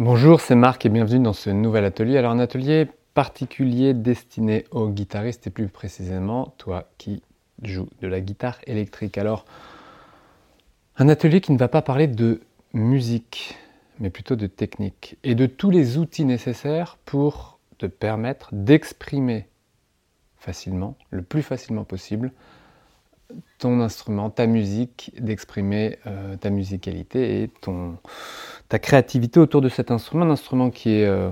Bonjour, c'est Marc et bienvenue dans ce nouvel atelier. Alors un atelier particulier destiné aux guitaristes et plus précisément toi qui joues de la guitare électrique. Alors un atelier qui ne va pas parler de musique mais plutôt de technique et de tous les outils nécessaires pour te permettre d'exprimer facilement, le plus facilement possible, ton instrument, ta musique, d'exprimer euh, ta musicalité et ton, ta créativité autour de cet instrument, un instrument qui est euh,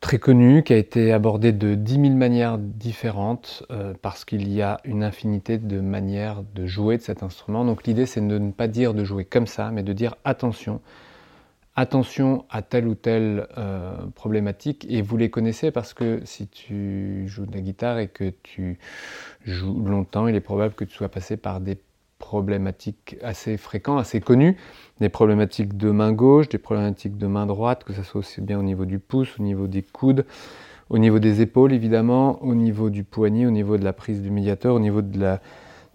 très connu, qui a été abordé de 10 000 manières différentes, euh, parce qu'il y a une infinité de manières de jouer de cet instrument. Donc l'idée c'est de ne pas dire de jouer comme ça, mais de dire attention, attention à telle ou telle euh, problématique et vous les connaissez parce que si tu joues de la guitare et que tu joues longtemps, il est probable que tu sois passé par des problématiques assez fréquentes, assez connues, des problématiques de main gauche, des problématiques de main droite, que ce soit aussi bien au niveau du pouce, au niveau des coudes, au niveau des épaules évidemment, au niveau du poignet, au niveau de la prise du médiateur, au niveau de la,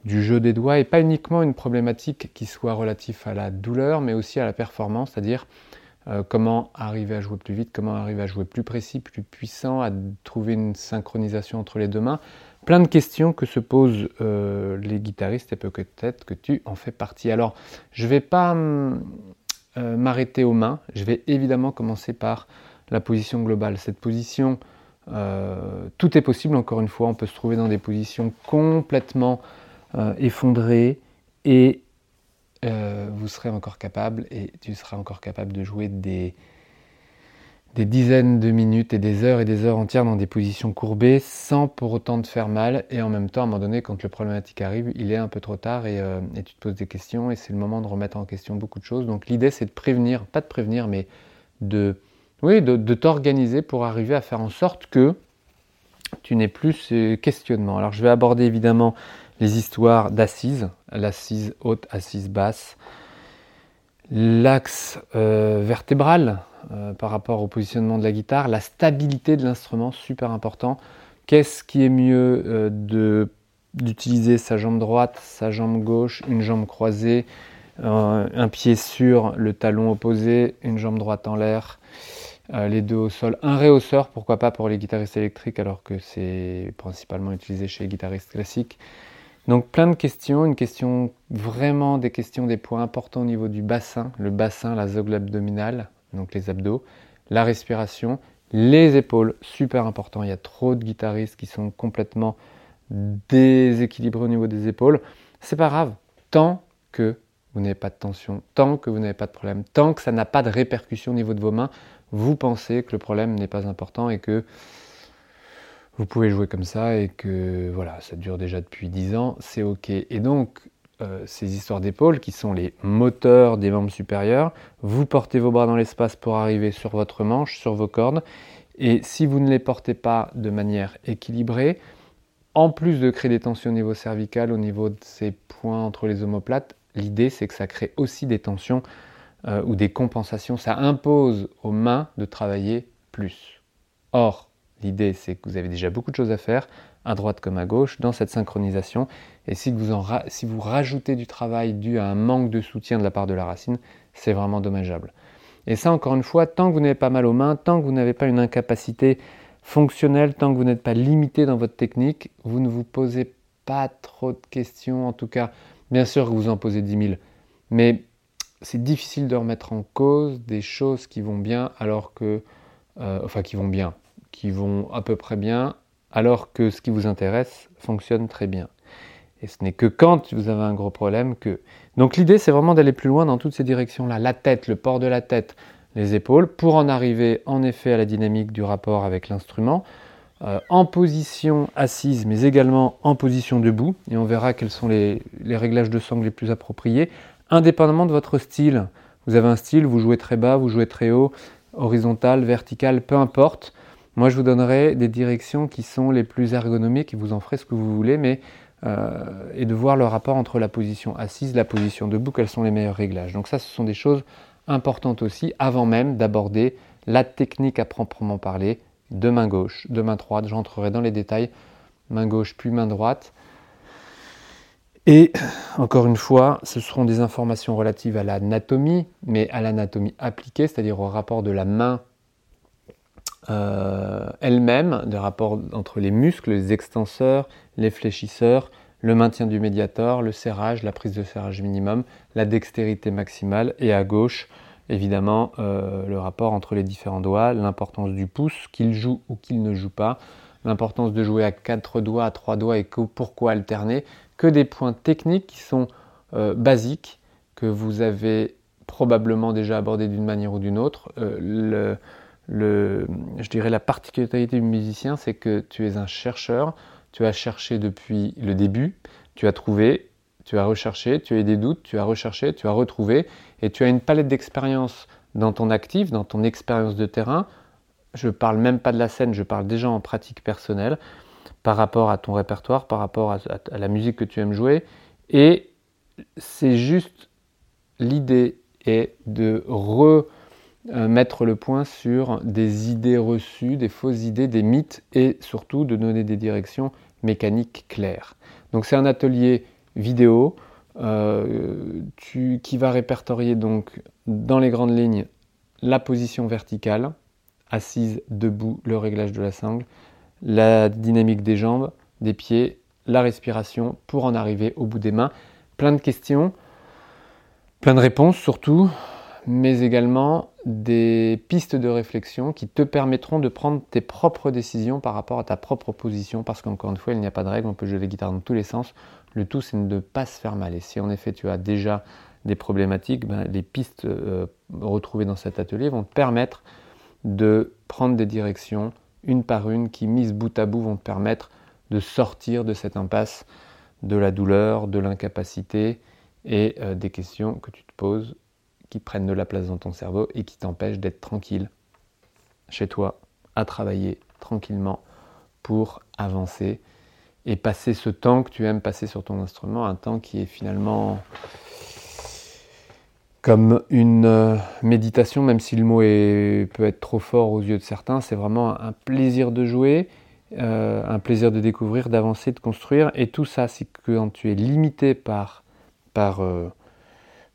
du jeu des doigts, et pas uniquement une problématique qui soit relative à la douleur, mais aussi à la performance, c'est-à-dire euh, comment arriver à jouer plus vite, comment arriver à jouer plus précis, plus puissant, à trouver une synchronisation entre les deux mains. Plein de questions que se posent euh, les guitaristes et peut-être que tu en fais partie. Alors, je ne vais pas euh, m'arrêter aux mains, je vais évidemment commencer par la position globale. Cette position, tout est possible, encore une fois, on peut se trouver dans des positions complètement effondrées et euh, vous serez encore capable et tu seras encore capable de jouer des, des dizaines de minutes et des heures et des heures entières dans des positions courbées sans pour autant te faire mal et en même temps à un moment donné quand le problématique arrive il est un peu trop tard et, euh, et tu te poses des questions et c'est le moment de remettre en question beaucoup de choses donc l'idée c'est de prévenir, pas de prévenir mais de, oui, de, de t'organiser pour arriver à faire en sorte que tu n'aies plus ce questionnement. Alors je vais aborder évidemment les histoires d'assises, l'assise haute, assise basse, l'axe euh, vertébral euh, par rapport au positionnement de la guitare, la stabilité de l'instrument, super important. Qu'est-ce qui est mieux euh, d'utiliser sa jambe droite, sa jambe gauche, une jambe croisée, un pied sur le talon opposé, une jambe droite en l'air, les deux au sol, un réhausseur, pourquoi pas pour les guitaristes électriques alors que c'est principalement utilisé chez les guitaristes classiques. Donc plein de questions, une question vraiment des questions des points importants au niveau du bassin, le bassin, la zogle abdominale, donc les abdos, la respiration, les épaules, super important. Il y a trop de guitaristes qui sont complètement déséquilibrés au niveau des épaules. C'est pas grave, tant que vous n'avez pas de tension, tant que vous n'avez pas de problème, tant que ça n'a pas de répercussion au niveau de vos mains, vous pensez que le problème n'est pas important et que vous pouvez jouer comme ça et que voilà, ça dure déjà depuis 10 ans, c'est ok. Et donc, euh, ces histoires d'épaules qui sont les moteurs des membres supérieurs, vous portez vos bras dans l'espace pour arriver sur votre manche, sur vos cordes, et si vous ne les portez pas de manière équilibrée, en plus de créer des tensions au niveau cervical, au niveau de ces points entre les omoplates, l'idée c'est que ça crée aussi des tensions euh, ou des compensations. Ça impose aux mains de travailler plus. Or, L'idée, c'est que vous avez déjà beaucoup de choses à faire, à droite comme à gauche, dans cette synchronisation. Et si vous, rajoutez du travail dû à un manque de soutien de la part de la racine, c'est vraiment dommageable. Et ça, encore une fois, tant que vous n'avez pas mal aux mains, tant que vous n'avez pas une incapacité fonctionnelle, tant que vous n'êtes pas limité dans votre technique, vous ne vous posez pas trop de questions. En tout cas, bien sûr que vous en posez 10 000. Mais c'est difficile de remettre en cause des choses qui vont bien alors que... Euh, enfin, qui vont bien qui vont à peu près bien, alors que ce qui vous intéresse fonctionne très bien. Et ce n'est que quand vous avez un gros problème que... Donc l'idée, c'est vraiment d'aller plus loin dans toutes ces directions-là. La tête, le port de la tête, les épaules, pour en arriver en effet à la dynamique du rapport avec l'instrument, euh, en position assise, mais également en position debout. Et on verra quels sont les, réglages de sangle les plus appropriés, indépendamment de votre style. Vous avez un style, vous jouez très bas, vous jouez très haut, horizontal, vertical, peu importe. Moi, je vous donnerai des directions qui sont les plus ergonomiques, vous en ferez ce que vous voulez, mais euh, et de voir le rapport entre la position assise, la position debout, quels sont les meilleurs réglages. Donc ça, ce sont des choses importantes aussi, avant même d'aborder la technique à proprement parler de main gauche, de main droite. J'entrerai dans les détails, main gauche puis main droite. Et encore une fois, ce seront des informations relatives à l'anatomie, mais à l'anatomie appliquée, c'est-à-dire au rapport de la main euh, elle-même, des rapports entre les muscles, les extenseurs, les fléchisseurs, le maintien du médiator, le serrage, la prise de serrage minimum, la dextérité maximale, et à gauche, évidemment, euh, le rapport entre les différents doigts, l'importance du pouce, qu'il joue ou qu'il ne joue pas, l'importance de jouer à quatre doigts, à trois doigts et pourquoi alterner, que des points techniques qui sont euh, basiques, que vous avez probablement déjà abordés d'une manière ou d'une autre. Euh, je dirais la particularité du musicien, c'est que tu es un chercheur, tu as cherché depuis le début, tu as trouvé, tu as recherché, tu as eu des doutes, tu as recherché, tu as retrouvé, et tu as une palette d'expériences dans ton actif, dans ton expérience de terrain. Je parle même pas de la scène, je parle déjà en pratique personnelle par rapport à ton répertoire, par rapport à, la musique que tu aimes jouer. Et c'est juste l'idée est de remettre le point sur des idées reçues, des fausses idées, des mythes et surtout de donner des directions mécaniques claires. Donc c'est un atelier vidéo euh, qui va répertorier donc dans les grandes lignes la position verticale, assise, debout, le réglage de la sangle, la dynamique des jambes, des pieds, la respiration pour en arriver au bout des mains. Plein de questions, plein de réponses surtout, mais également des pistes de réflexion qui te permettront de prendre tes propres décisions par rapport à ta propre position, parce qu'encore une fois, il n'y a pas de règle, on peut jouer la guitare dans tous les sens. Le tout, c'est de ne pas se faire mal. Et si en effet tu as déjà des problématiques, ben, les pistes euh, retrouvées dans cet atelier vont te permettre de prendre des directions une par une qui, mises bout à bout, vont te permettre de sortir de cette impasse de la douleur, de l'incapacité et euh, des questions que tu te poses qui prennent de la place dans ton cerveau et qui t'empêchent d'être tranquille chez toi, à travailler tranquillement pour avancer et passer ce temps que tu aimes passer sur ton instrument, un temps qui est finalement comme une euh, méditation, même si le mot peut être trop fort aux yeux de certains, c'est vraiment un plaisir de jouer, euh, un plaisir de découvrir, d'avancer, de construire. Et tout ça, c'est quand tu es limité par, par, euh,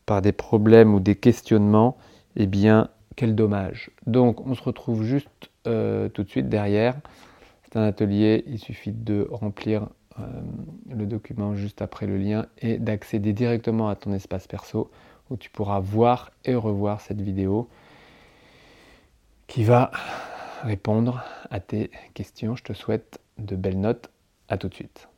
par des problèmes ou des questionnements, eh bien, quel dommage. Donc, on se retrouve juste tout de suite derrière. C'est un atelier, il suffit de remplir le document juste après le lien et d'accéder directement à ton espace perso où tu pourras voir et revoir cette vidéo qui va répondre à tes questions. Je te souhaite de belles notes. À tout de suite.